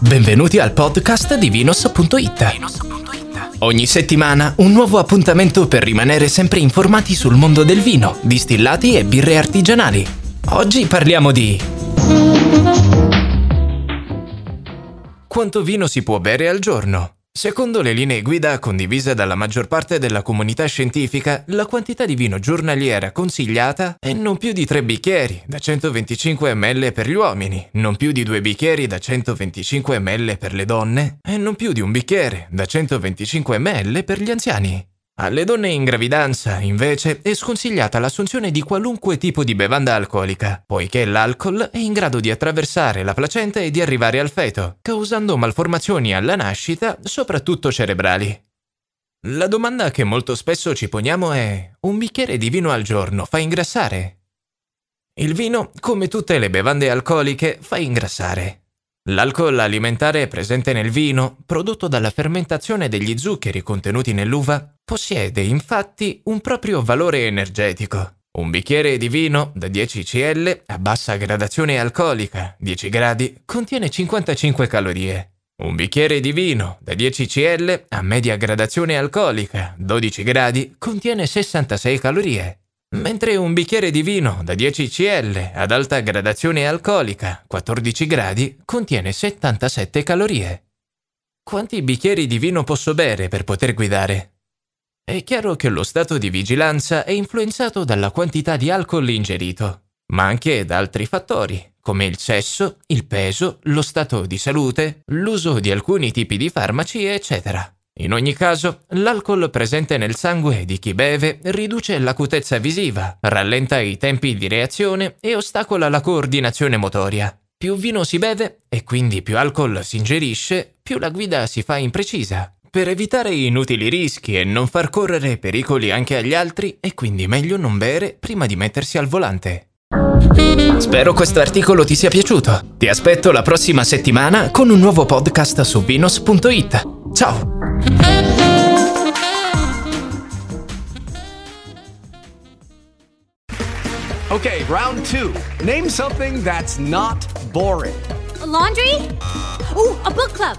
Benvenuti al podcast di Vinos.it. Ogni settimana un nuovo appuntamento per rimanere sempre informati sul mondo del vino, distillati e birre artigianali. Oggi parliamo di quanto vino si può bere al giorno. Secondo le linee guida condivise dalla maggior parte della comunità scientifica, la quantità di vino giornaliera consigliata è non più di 3 bicchieri da 125 ml per gli uomini, non più di 2 bicchieri da 125 ml per le donne e non più di un bicchiere da 125 ml per gli anziani. Alle donne in gravidanza, invece, è sconsigliata l'assunzione di qualunque tipo di bevanda alcolica, poiché l'alcol è in grado di attraversare la placenta e di arrivare al feto, causando malformazioni alla nascita, soprattutto cerebrali. La domanda che molto spesso ci poniamo è: un bicchiere di vino al giorno fa ingrassare? Il vino, come tutte le bevande alcoliche, fa ingrassare. L'alcol alimentare presente nel vino, prodotto dalla fermentazione degli zuccheri contenuti nell'uva, possiede infatti un proprio valore energetico. Un bicchiere di vino da 10 cl a bassa gradazione alcolica, 10 gradi, contiene 55 calorie. Un bicchiere di vino da 10 cl a media gradazione alcolica, 12 gradi, contiene 66 calorie mentre un bicchiere di vino da 10 cl ad alta gradazione alcolica, 14 gradi, contiene 77 calorie. Quanti bicchieri di vino posso bere per poter guidare? È chiaro che lo stato di vigilanza è influenzato dalla quantità di alcol ingerito, ma anche da altri fattori, come il sesso, il peso, lo stato di salute, l'uso di alcuni tipi di farmaci, eccetera. In ogni caso, l'alcol presente nel sangue di chi beve riduce l'acutezza visiva, rallenta i tempi di reazione e ostacola la coordinazione motoria. Più vino si beve e quindi più alcol si ingerisce, più la guida si fa imprecisa. Per evitare inutili rischi e non far correre pericoli anche agli altri è quindi meglio non bere prima di mettersi al volante. Spero questo articolo ti sia piaciuto. Ti aspetto la prossima settimana con un nuovo podcast su vinos.it. Ciao! Okay, round two. Name something that's not boring. A laundry? Ooh, a book club.